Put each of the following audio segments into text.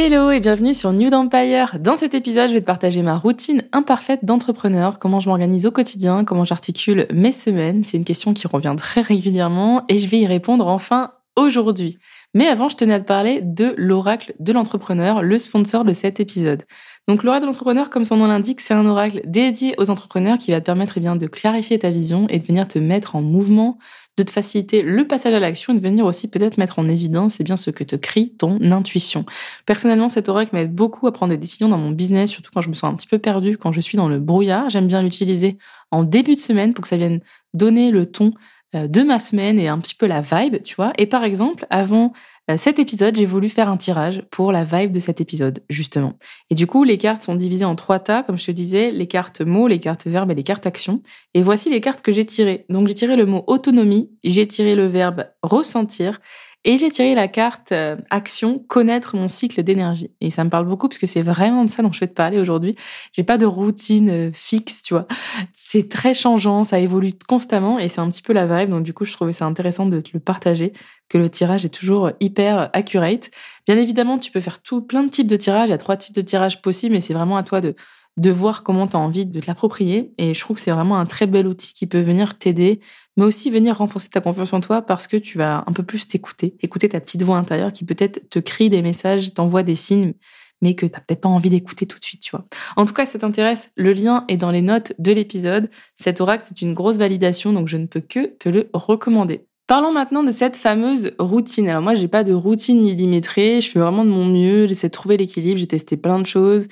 Hello et bienvenue sur New Empire. Dans cet épisode, je vais te partager ma routine imparfaite d'entrepreneur, comment je m'organise au quotidien, comment j'articule mes semaines. C'est une question qui revient très régulièrement et je vais y répondre enfin aujourd'hui. Mais avant, je tenais à te parler de l'oracle de l'entrepreneur, le sponsor de cet épisode. Donc l'oracle de l'entrepreneur, comme son nom l'indique, c'est un oracle dédié aux entrepreneurs qui va te permettre eh bien, de clarifier ta vision et de venir te mettre en mouvement, de te faciliter le passage à l'action et de venir aussi peut-être mettre en évidence eh bien ce que te crie ton intuition. Personnellement, cet oracle m'aide beaucoup à prendre des décisions dans mon business, surtout quand je me sens un petit peu perdue, quand je suis dans le brouillard. J'aime bien l'utiliser en début de semaine pour que ça vienne donner le ton euh, de ma semaine et un petit peu la vibe, tu vois. Et par exemple, avant cet épisode, j'ai voulu faire un tirage pour la vibe de cet épisode, justement. Et du coup, les cartes sont divisées en trois tas, comme je te disais, les cartes mots, les cartes verbes et les cartes actions. Et voici les cartes que j'ai tirées. Donc j'ai tiré le mot autonomie, j'ai tiré le verbe ressentir et j'ai tiré la carte euh, action, connaître mon cycle d'énergie. Et ça me parle beaucoup parce que c'est vraiment de ça dont je vais te parler aujourd'hui. J'ai pas de routine euh, fixe, tu vois. C'est très changeant, ça évolue constamment et c'est un petit peu la vibe. Donc du coup, je trouvais ça intéressant de te le partager, que le tirage est toujours hyper accurate. Bien évidemment, tu peux faire tout plein de types de tirages. Il y a trois types de tirages possibles, mais c'est vraiment à toi de de voir comment tu as envie de te l'approprier. Et je trouve que c'est vraiment un très bel outil qui peut venir t'aider, mais aussi venir renforcer ta confiance en toi parce que tu vas un peu plus t'écouter, écouter ta petite voix intérieure qui peut-être te crie des messages, t'envoie des signes, mais que t'as peut-être pas envie d'écouter tout de suite, tu vois. En tout cas, si ça t'intéresse, le lien est dans les notes de l'épisode. Cet oracle, c'est une grosse validation, donc je ne peux que te le recommander. Parlons maintenant de cette fameuse routine. Alors moi, j'ai pas de routine millimétrée, je fais vraiment de mon mieux, j'essaie de trouver l'équilibre, j'ai testé plein de choses.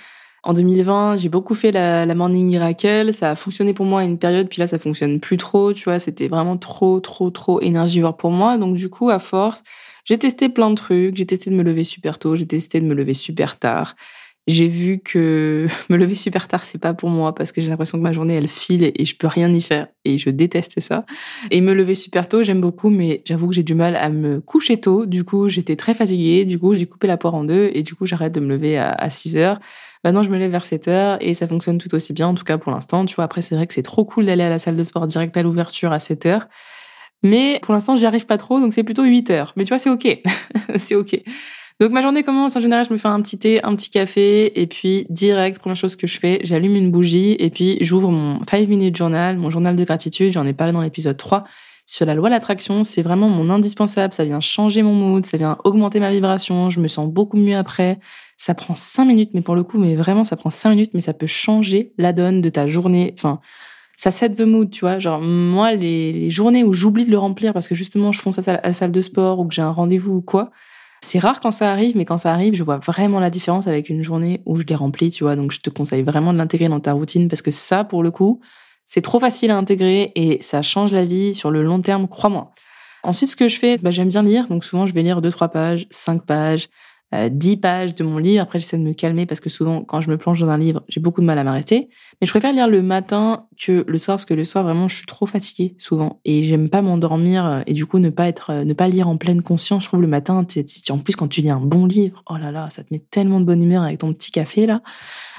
En 2020, j'ai beaucoup fait la, la, Morning Miracle. Ça a fonctionné pour moi à une période, puis là, ça fonctionne plus trop. Tu vois, c'était vraiment trop, trop, trop énergivore pour moi. Donc, du coup, à force, j'ai testé plein de trucs. J'ai testé de me lever super tôt. J'ai testé de me lever super tard. J'ai vu que me lever super tard, c'est pas pour moi parce que j'ai l'impression que ma journée, elle file et je peux rien y faire. Et je déteste ça. Et me lever super tôt, j'aime beaucoup, mais j'avoue que j'ai du mal à me coucher tôt. Du coup, j'étais très fatiguée. Du coup, j'ai coupé la poire en deux et du coup, j'arrête de me lever à, à 6 heures. Maintenant, je me lève vers 7 heures et ça fonctionne tout aussi bien, en tout cas pour l'instant. Tu vois, après, c'est vrai que c'est trop cool d'aller à la salle de sport direct à l'ouverture à 7 heures. Mais pour l'instant, j'y arrive pas trop, donc c'est plutôt 8 heures. Mais tu vois, c'est OK. c'est OK. Donc ma journée commence, en général, je me fais un petit thé, un petit café, et puis direct, première chose que je fais, j'allume une bougie, et puis j'ouvre mon 5 minute journal, mon journal de gratitude, j'en ai parlé dans l'épisode 3, sur la loi de l'attraction, c'est vraiment mon indispensable, ça vient changer mon mood, ça vient augmenter ma vibration, je me sens beaucoup mieux après, ça prend cinq minutes, mais pour le coup, mais vraiment, ça prend cinq minutes, mais ça peut changer la donne de ta journée. Enfin, ça set the mood, tu vois. Genre, moi, les, journées où j'oublie de le remplir parce que justement, je fonce à la salle de sport ou que j'ai un rendez-vous ou quoi, c'est rare quand ça arrive, mais quand ça arrive, je vois vraiment la différence avec une journée où je l'ai remplie, tu vois. Donc, je te conseille vraiment de l'intégrer dans ta routine parce que ça, pour le coup, c'est trop facile à intégrer et ça change la vie sur le long terme, crois-moi. Ensuite, ce que je fais, bah, j'aime bien lire. Donc, souvent, je vais lire deux, trois pages, cinq pages. 10 euh, pages de mon livre. Après, j'essaie de me calmer parce que souvent, quand je me plonge dans un livre, j'ai beaucoup de mal à m'arrêter. Mais je préfère lire le matin que le soir, parce que le soir, vraiment, je suis trop fatiguée souvent et j'aime pas m'endormir euh, et du coup ne pas être, euh, ne pas lire en pleine conscience. Je trouve le matin, en plus quand tu lis un bon livre, oh là là, ça te met tellement de bonne humeur avec ton petit café là.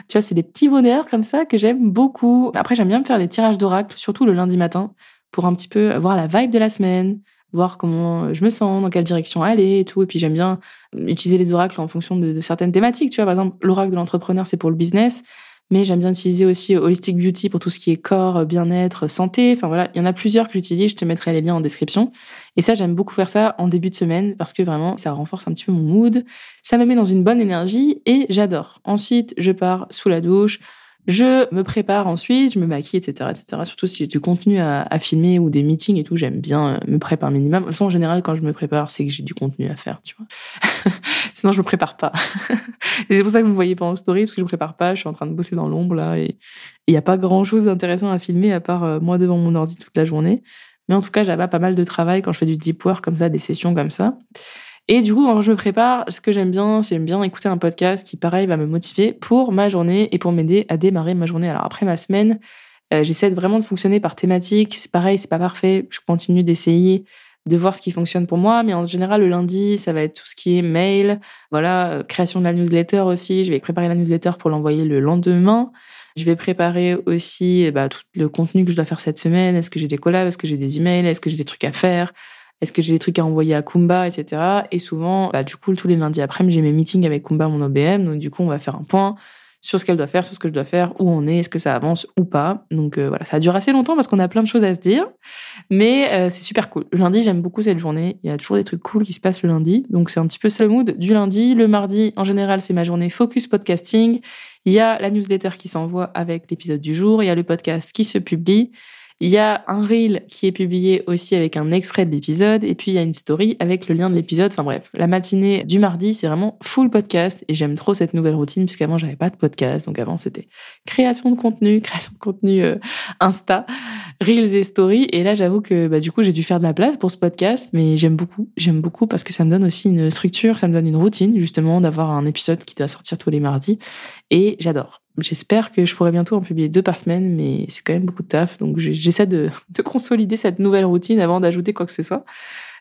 Tu vois, c'est des petits bonheurs comme ça que j'aime beaucoup. Après, j'aime bien me faire des tirages d'oracle, surtout le lundi matin, pour un petit peu voir la vibe de la semaine, voir comment je me sens, dans quelle direction aller et tout. Et puis j'aime bien utiliser les oracles en fonction de, certaines thématiques. Tu vois, par exemple, l'oracle de l'entrepreneur, c'est pour le business. Mais j'aime bien utiliser aussi Holistic Beauty pour tout ce qui est corps, bien-être, santé. Enfin voilà, il y en a plusieurs que j'utilise. Je te mettrai les liens en description. Et ça, j'aime beaucoup faire ça en début de semaine parce que vraiment, ça renforce un petit peu mon mood. Ça me met dans une bonne énergie et j'adore. Ensuite, je pars sous la douche. Je me prépare ensuite, je me maquille, etc., etc. Surtout si j'ai du contenu à, filmer ou des meetings et tout, j'aime bien euh, me préparer minimum. De en général, quand je me prépare, c'est que j'ai du contenu à faire, tu vois. Sinon, je me prépare pas. et c'est pour ça que vous voyez pas en story, parce que je me prépare pas. Je suis en train de bosser dans l'ombre là, et il y a pas grand chose d'intéressant à filmer à part euh, moi devant mon ordi toute la journée. Mais en tout cas, j'avais pas mal de travail quand je fais du deep work comme ça, des sessions comme ça. Et du coup, quand je me prépare, ce que j'aime bien, j'aime bien écouter un podcast qui, pareil, va me motiver pour ma journée et pour m'aider à démarrer ma journée. Alors après ma semaine, euh, j'essaie vraiment de fonctionner par thématique. C'est pareil, c'est pas parfait. Je continue d'essayer de voir ce qui fonctionne pour moi. Mais en général, le lundi, ça va être tout ce qui est mail. Voilà, euh, création de la newsletter aussi. Je vais préparer la newsletter pour l'envoyer le lendemain. Je vais préparer aussi bah, tout le contenu que je dois faire cette semaine. Est-ce que j'ai des collabs? Est-ce que j'ai des emails? Est-ce que j'ai des trucs à faire? Est-ce que j'ai des trucs à envoyer à Kumba, etc. Et souvent, bah, du coup, tous les lundis après, j'ai mes meetings avec Kumba, mon OBM. Donc, du coup, on va faire un point sur ce qu'elle doit faire, sur ce que je dois faire, où on est, est-ce que ça avance ou pas. Donc euh, voilà, ça dure assez longtemps parce qu'on a plein de choses à se dire, mais euh, c'est super cool. Le lundi, j'aime beaucoup cette journée. Il y a toujours des trucs cool qui se passent le lundi, donc c'est un petit peu ça le mood du lundi. Le mardi, en général, c'est ma journée focus podcasting. Il y a la newsletter qui s'envoie avec l'épisode du jour, il y a le podcast qui se publie. Il y a un reel qui est publié aussi avec un extrait de l'épisode et puis il y a une story avec le lien de l'épisode. Enfin bref, la matinée du mardi, c'est vraiment full podcast et j'aime trop cette nouvelle routine puisqu'avant j'avais pas de podcast. Donc avant c'était création de contenu, création de contenu euh, Insta, reels et story et là j'avoue que bah, du coup j'ai dû faire de la place pour ce podcast mais j'aime beaucoup, j'aime beaucoup parce que ça me donne aussi une structure, ça me donne une routine justement d'avoir un épisode qui doit sortir tous les mardis et j'adore. J'espère que je pourrai bientôt en publier deux par semaine, mais c'est quand même beaucoup de taf. Donc j'essaie de, de consolider cette nouvelle routine avant d'ajouter quoi que ce soit.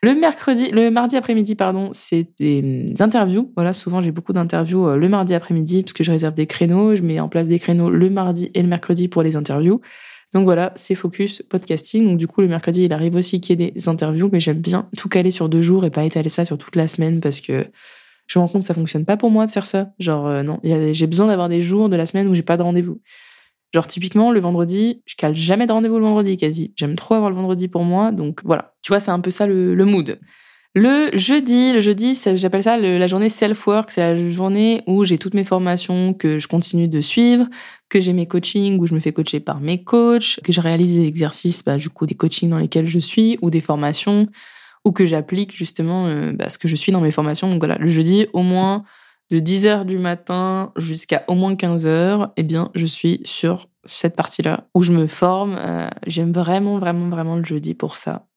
Le mercredi, le mardi après-midi, pardon, c'est des interviews. Voilà, souvent j'ai beaucoup d'interviews euh, le mardi après-midi parce que je réserve des créneaux. Je mets en place des créneaux le mardi et le mercredi pour les interviews. Donc voilà, c'est focus podcasting. Donc du coup, le mercredi, il arrive aussi qu'il y ait des interviews, mais j'aime bien tout caler sur deux jours et pas étaler ça sur toute la semaine parce que je me rends compte que ça fonctionne pas pour moi de faire ça. Genre, euh, non, j'ai besoin d'avoir des jours de la semaine où j'ai pas de rendez-vous. Genre, typiquement, le vendredi, je cale jamais de rendez-vous le vendredi, quasi. J'aime trop avoir le vendredi pour moi, donc voilà. Tu vois, c'est un peu ça le, mood. Le jeudi, le jeudi, j'appelle ça la journée self-work. C'est la journée où j'ai toutes mes formations que je continue de suivre, que j'ai mes coachings où je me fais coacher par mes coachs, que je réalise des exercices, bah, du coup, des coachings dans lesquels je suis ou des formations ou que j'applique justement euh, bah, ce que je suis dans mes formations. Donc voilà, le jeudi, au moins de 10h du matin jusqu'à au moins 15h, eh bien, je suis sur cette partie-là où je me forme. Euh, j'aime vraiment, vraiment, vraiment le jeudi pour ça.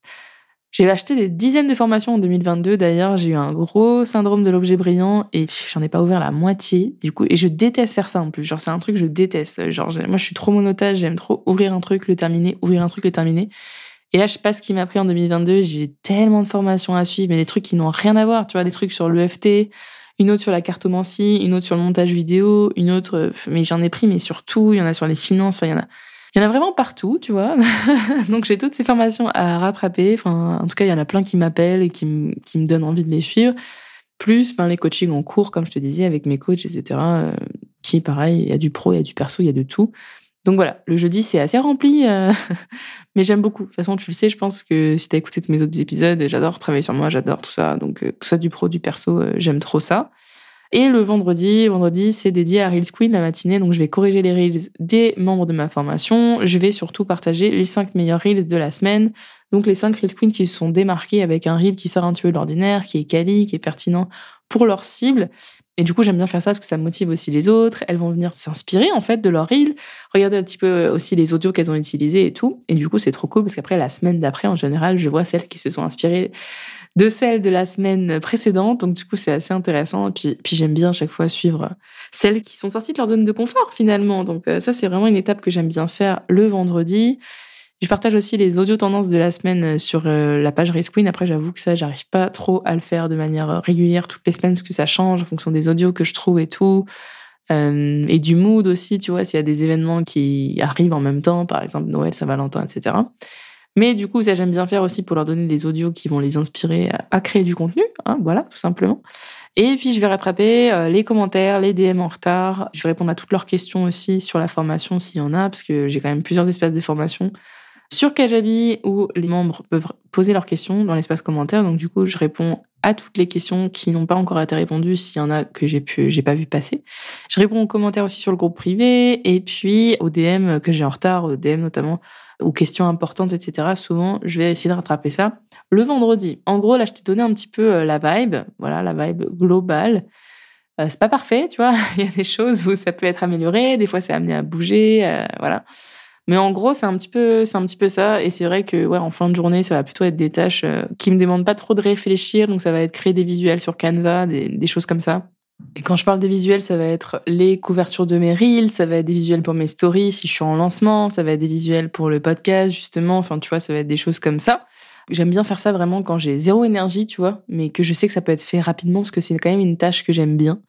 J'ai acheté des dizaines de formations en 2022. D'ailleurs, j'ai eu un gros syndrome de l'objet brillant et j'en ai pas ouvert la moitié. Du coup, et je déteste faire ça en plus. Genre, c'est un truc que je déteste. Genre, moi, je suis trop monotage. J'aime trop ouvrir un truc, le terminer, ouvrir un truc, le terminer. Et là, je sais pas ce qui m'a pris en 2022. J'ai tellement de formations à suivre, mais des trucs qui n'ont rien à voir. Tu vois, des trucs sur l'EFT, une autre sur la cartomancie, une autre sur le montage vidéo, une autre, mais j'en ai pris, mais surtout, il y en a sur les finances, il y en a, il y en a vraiment partout, tu vois. Donc, j'ai toutes ces formations à rattraper. Enfin, en tout cas, il y en a plein qui m'appellent et qui me, donnent envie de les suivre. Plus, ben, les coachings en cours, comme je te disais, avec mes coachs, etc., euh, qui pareil. Il y a du pro, il y a du perso, il y a de tout. Donc voilà, le jeudi, c'est assez rempli, euh, mais j'aime beaucoup. De toute façon, tu le sais, je pense que si t'as écouté mes autres épisodes, j'adore travailler sur moi, j'adore tout ça. Donc, euh, que ce soit du pro, du perso, euh, j'aime trop ça. Et le vendredi, vendredi, c'est dédié à Reels Queen la matinée. Donc, je vais corriger les Reels des membres de ma formation. Je vais surtout partager les cinq meilleurs Reels de la semaine. Donc, les cinq Reels Queen qui se sont démarqués avec un Reel qui sort un petit peu de l'ordinaire, qui est quali, qui est pertinent pour leur cible. Et du coup, j'aime bien faire ça parce que ça motive aussi les autres. Elles vont venir s'inspirer en fait de leur reel, regarder un petit peu aussi les audios qu'elles ont utilisés et tout. Et du coup, c'est trop cool parce qu'après, la semaine d'après, en général, je vois celles qui se sont inspirées de celles de la semaine précédente. Donc du coup, c'est assez intéressant. Et puis, puis j'aime bien à chaque fois suivre celles qui sont sorties de leur zone de confort finalement. Donc euh, ça, c'est vraiment une étape que j'aime bien faire le vendredi. Je partage aussi les audio tendances de la semaine euh, sur euh, la page Race Queen. Après, j'avoue que ça, j'arrive pas trop à le faire de manière euh, régulière toutes les semaines parce que ça change en fonction des audios que je trouve et tout. et du mood aussi, tu vois, s'il y a des événements qui arrivent en même temps, par exemple Noël, Saint-Valentin, etc. Mais du coup, ça j'aime bien faire aussi pour leur donner des audios qui vont les inspirer à, créer du contenu, hein, voilà, tout simplement. Et puis je vais rattraper les commentaires, les DM en retard. Je vais répondre à toutes leurs questions aussi sur la formation s'il y en a, parce que j'ai quand même plusieurs espaces de formation sur Kajabi où les membres peuvent poser leurs questions dans l'espace commentaire. Donc du coup, je réponds à toutes les questions qui n'ont pas encore été répondues s'il y en a que j'ai pu j'ai pas vu passer. Je réponds aux commentaires aussi sur le groupe privé et puis aux DM que j'ai en retard, aux DM notamment aux questions importantes, etc. Souvent, je vais essayer de rattraper ça le vendredi. En gros, là, je t'ai donné un petit peu euh, la vibe, voilà, la vibe globale. Euh, c'est pas parfait, tu vois. Il y a des choses où ça peut être amélioré, des fois c'est amené à bouger, euh, voilà. Mais en gros, c'est un petit peu, c'est un petit peu ça. Et c'est vrai que, ouais, en fin de journée, ça va plutôt être des tâches euh, qui me demandent pas trop de réfléchir. Donc, ça va être créer des visuels sur Canva, des, des choses comme ça. Et quand je parle des visuels, ça va être les couvertures de mes reels, ça va être des visuels pour mes stories si je suis en lancement, ça va être des visuels pour le podcast, justement. Enfin, tu vois, ça va être des choses comme ça. J'aime bien faire ça vraiment quand j'ai zéro énergie, tu vois, mais que je sais que ça peut être fait rapidement parce que c'est quand même une tâche que j'aime bien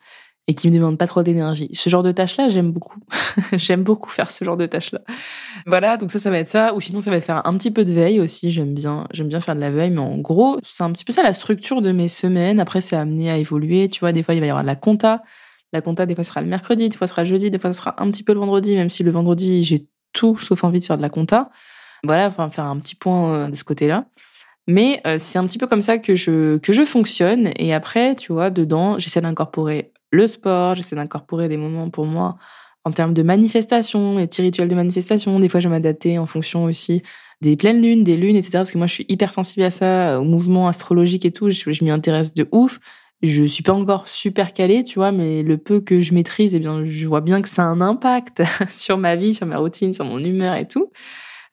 et qui me demande pas trop d'énergie. Ce genre de tâches-là, j'aime beaucoup. j'aime beaucoup faire ce genre de tâches-là. Voilà, donc ça, ça va être ça. Ou sinon, ça va être faire un petit peu de veille aussi. J'aime bien, j'aime bien faire de la veille, mais en gros, c'est un petit peu ça la structure de mes semaines. Après, c'est amené à évoluer. Tu vois, des fois, il va y avoir de la compta. La compta, des fois, sera le mercredi, des fois, sera jeudi, des fois, sera un petit peu le vendredi, même si le vendredi, j'ai tout sauf envie de faire de la compta. Voilà, enfin, faire un petit point euh, de ce côté-là. Mais euh, c'est un petit peu comme ça que je, que je fonctionne. Et après, tu vois, dedans, j'essaie d'incorporer le sport, j'essaie d'incorporer des moments pour moi en termes de manifestation, les petits rituels de manifestation. Des fois, je vais m'adapter en fonction aussi des pleines lunes, des lunes, etc. Parce que moi, je suis hyper sensible à ça, au mouvement astrologique et tout. Je, m'y intéresse de ouf. Je suis pas encore super calée, tu vois, mais le peu que je maîtrise, eh bien, je vois bien que ça a un impact sur ma vie, sur ma routine, sur mon humeur et tout.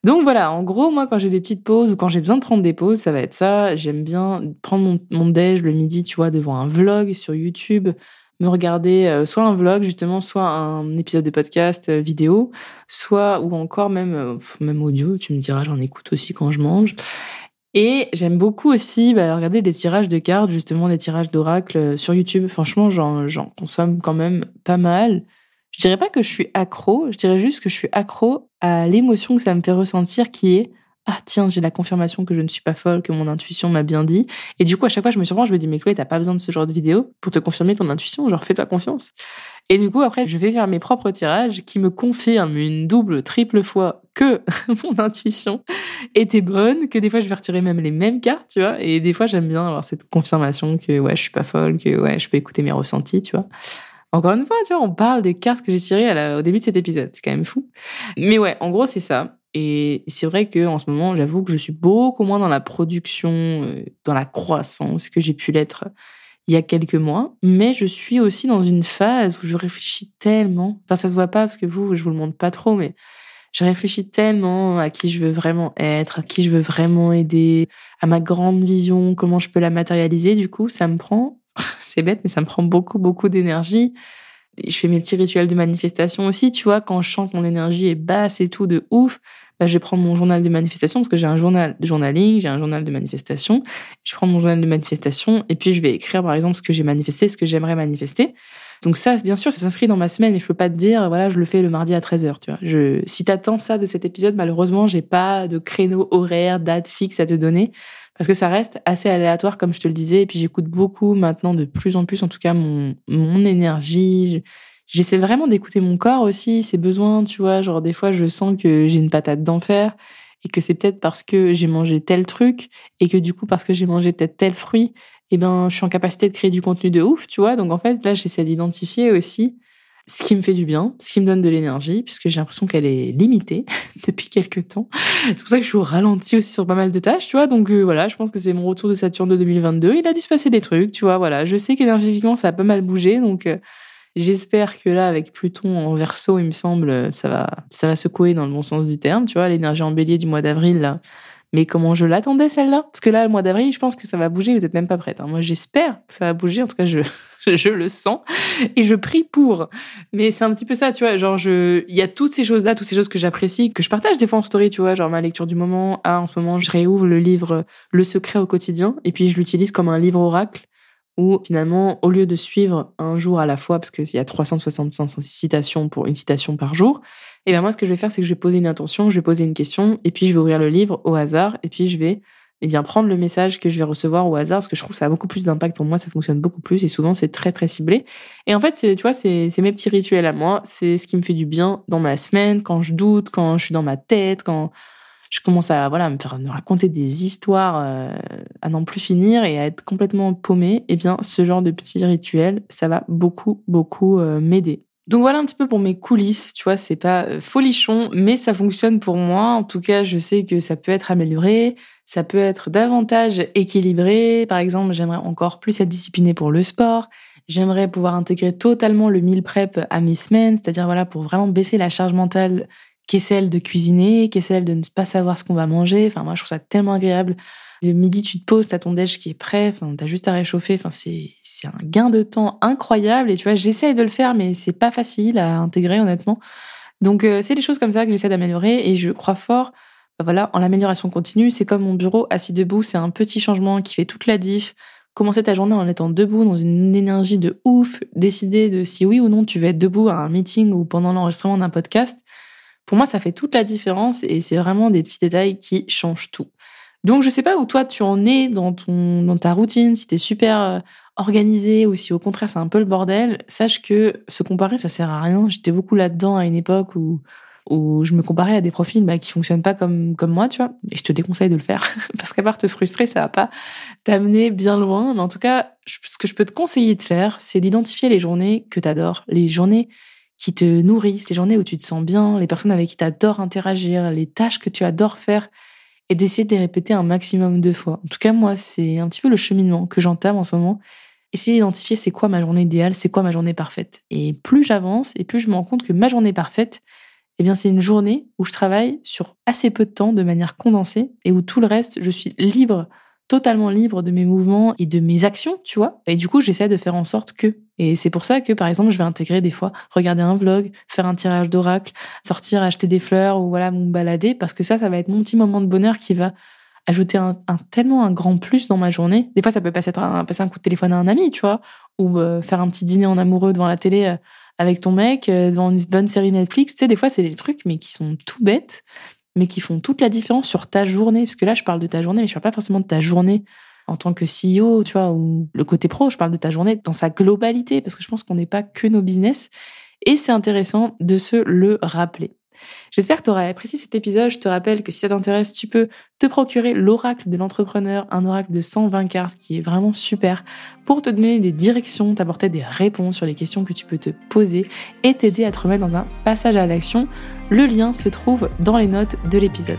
Donc voilà, en gros, moi, quand j'ai des petites pauses ou quand j'ai besoin de prendre des pauses, ça va être ça. J'aime bien prendre mon, mon déj le midi, tu vois, devant un vlog sur YouTube, me regarder euh, soit un vlog justement, soit un épisode de podcast euh, vidéo, soit ou encore même euh, même audio. Tu me diras, j'en écoute aussi quand je mange. Et j'aime beaucoup aussi bah, regarder des tirages de cartes, justement des tirages d'oracle sur YouTube. Franchement, j'en consomme quand même pas mal. Je dirais pas que je suis accro, je dirais juste que je suis accro à l'émotion que ça me fait ressentir qui est ah tiens, j'ai la confirmation que je ne suis pas folle, que mon intuition m'a bien dit. Et du coup, à chaque fois, je me surprends, je me dis, mais Chloé, t'as pas besoin de ce genre de vidéo pour te confirmer ton intuition, genre fais-toi confiance. Et du coup, après, je vais faire mes propres tirages qui me confirment une double, triple fois que mon intuition était bonne, que des fois, je vais retirer même les mêmes cartes, tu vois. Et des fois, j'aime bien avoir cette confirmation que, ouais, je suis pas folle, que, ouais, je peux écouter mes ressentis, tu vois. Encore une fois, tu vois, on parle des cartes que j'ai tirées au début de cet épisode. C'est quand même fou. Mais ouais, en gros, c'est ça. Et c'est vrai que en ce moment, j'avoue que je suis beaucoup moins dans la production, euh, dans la croissance que j'ai pu l'être il y a quelques mois. Mais je suis aussi dans une phase où je réfléchis tellement. Enfin, ça se voit pas parce que vous, je vous le montre pas trop, mais je réfléchis tellement à qui je veux vraiment être, à qui je veux vraiment aider, à ma grande vision, comment je peux la matérialiser. Du coup, ça me prend c'est bête, mais ça me prend beaucoup, beaucoup d'énergie. Je fais mes petits rituels de manifestation aussi, tu vois, quand je sens que mon énergie est basse et tout, de ouf, bah, je vais prendre mon journal de manifestation, parce que j'ai un journal de journaling, j'ai un journal de manifestation. Je prends mon journal de manifestation, et puis je vais écrire, par exemple, ce que j'ai manifesté, ce que j'aimerais manifester. Donc ça, bien sûr, ça s'inscrit dans ma semaine, mais je peux pas te dire, voilà, je le fais le mardi à 13h, tu vois. Je, si t'attends ça de cet épisode, malheureusement, j'ai pas de créneau horaire, date fixe à te donner parce que ça reste assez aléatoire, comme je te le disais. Et puis j'écoute beaucoup maintenant, de plus en plus, en tout cas, mon, mon énergie. J'essaie vraiment d'écouter mon corps aussi, ses besoins, tu vois. Genre, des fois, je sens que j'ai une patate d'enfer et que c'est peut-être parce que j'ai mangé tel truc et que du coup, parce que j'ai mangé peut-être tel fruit, eh ben, je suis en capacité de créer du contenu de ouf, tu vois. Donc, en fait, là, j'essaie d'identifier aussi ce qui me fait du bien, ce qui me donne de l'énergie, puisque j'ai l'impression qu'elle est limitée depuis quelques temps. C'est pour ça que je suis ralenti aussi sur pas mal de tâches, tu vois. Donc euh, voilà, je pense que c'est mon retour de Saturne de 2022. Il a dû se passer des trucs, tu vois. Voilà, je sais qu'énergétiquement ça a pas mal bougé, donc euh, j'espère que là, avec Pluton en Verseau, il me semble, ça va, ça va secouer dans le bon sens du terme, tu vois. L'énergie en Bélier du mois d'avril là. Mais comment je l'attendais celle-là? Parce que là, le mois d'avril, je pense que ça va bouger. Vous êtes même pas prête. Hein. Moi, j'espère que ça va bouger. En tout cas, je, je le sens et je prie pour. Mais c'est un petit peu ça, tu vois. Genre, il y a toutes ces choses-là, toutes ces choses que j'apprécie, que je partage des fois en story, tu vois. Genre ma lecture du moment. Ah, en ce moment, je réouvre le livre Le secret au quotidien et puis je l'utilise comme un livre oracle où finalement, au lieu de suivre un jour à la fois, parce qu'il y a 365 citations pour une citation par jour, et eh bien moi, ce que je vais faire, c'est que je vais poser une intention, je vais poser une question, et puis je vais ouvrir le livre au hasard, et puis je vais eh bien prendre le message que je vais recevoir au hasard parce que je trouve que ça a beaucoup plus d'impact pour moi, ça fonctionne beaucoup plus et souvent c'est très très ciblé. Et en fait, tu vois, c'est mes petits rituels à moi, c'est ce qui me fait du bien dans ma semaine, quand je doute, quand je suis dans ma tête, quand je commence à voilà me faire raconter des histoires euh, à n'en plus finir et à être complètement paumée. Eh bien, ce genre de petits rituels, ça va beaucoup beaucoup euh, m'aider. Donc voilà un petit peu pour mes coulisses, tu vois, c'est pas euh, folichon, mais ça fonctionne pour moi. En tout cas, je sais que ça peut être amélioré, ça peut être davantage équilibré. Par exemple, j'aimerais encore plus être disciplinée pour le sport. J'aimerais pouvoir intégrer totalement le meal prep à mes semaines, c'est-à-dire voilà pour vraiment baisser la charge mentale qu'est celle de cuisiner, qu'est celle de ne pas savoir ce qu'on va manger. Enfin, moi, je trouve ça tellement agréable. Le midi, tu te poses, t'as ton déj qui est prêt, enfin, t'as juste à réchauffer. Enfin, c'est, c'est un gain de temps incroyable. Et tu vois, j'essaye de le faire, mais c'est pas facile à intégrer, honnêtement. Donc, euh, c'est des choses comme ça que j'essaie d'améliorer et je crois fort, bah voilà, en l'amélioration continue. C'est comme mon bureau assis debout, c'est un petit changement qui fait toute la diff. Commencer ta journée en étant debout dans une énergie de ouf, décider de si oui ou non tu veux être debout à un meeting ou pendant l'enregistrement d'un podcast. Pour moi, ça fait toute la différence et c'est vraiment des petits détails qui changent tout. Donc, je sais pas où toi tu en es dans ton, dans ta routine, si tu es super euh, organisé ou si au contraire c'est un peu le bordel. Sache que se comparer, ça sert à rien. J'étais beaucoup là-dedans à une époque où, où je me comparais à des profils bah, qui fonctionnent pas comme, comme moi, tu vois. Et je te déconseille de le faire parce qu'à part te frustrer, ça va pas t'amener bien loin. Mais en tout cas, ce que je peux te conseiller de faire, c'est d'identifier les journées que tu adores, les journées qui te nourrissent, les journées où tu te sens bien, les personnes avec qui tu adores interagir, les tâches que tu adores faire et d'essayer de les répéter un maximum de fois. En tout cas, moi, c'est un petit peu le cheminement que j'entame en ce moment. Essayer d'identifier c'est quoi ma journée idéale, c'est quoi ma journée parfaite. Et plus j'avance, et plus je me rends compte que ma journée parfaite, eh bien, c'est une journée où je travaille sur assez peu de temps, de manière condensée, et où tout le reste, je suis libre totalement libre de mes mouvements et de mes actions, tu vois. Et du coup, j'essaie de faire en sorte que. Et c'est pour ça que, par exemple, je vais intégrer des fois, regarder un vlog, faire un tirage d'oracle, sortir acheter des fleurs ou voilà, me balader, parce que ça, ça va être mon petit moment de bonheur qui va ajouter un, tellement un grand plus dans ma journée. Des fois, ça peut passer, un, passer un coup de téléphone à un ami, tu vois, ou euh, faire un petit dîner en amoureux devant la télé euh, avec ton mec, euh, devant une bonne série Netflix. Tu sais, des fois, c'est des trucs, mais qui sont tout bêtes mais qui font toute la différence sur ta journée. Parce que là, je parle de ta journée, mais je parle pas forcément de ta journée en tant que CEO, tu vois, ou le côté pro. Je parle de ta journée dans sa globalité, parce que je pense qu'on n'est pas que nos business. Et c'est intéressant de se le rappeler. J'espère que tu auras apprécié cet épisode. Je te rappelle que si ça t'intéresse, tu peux te procurer l'oracle de l'entrepreneur, un oracle de 120 cartes qui est vraiment super pour te donner des directions, t'apporter des réponses sur les questions que tu peux te poser et t'aider à te remettre dans un passage à l'action. Le lien se trouve dans les notes de l'épisode.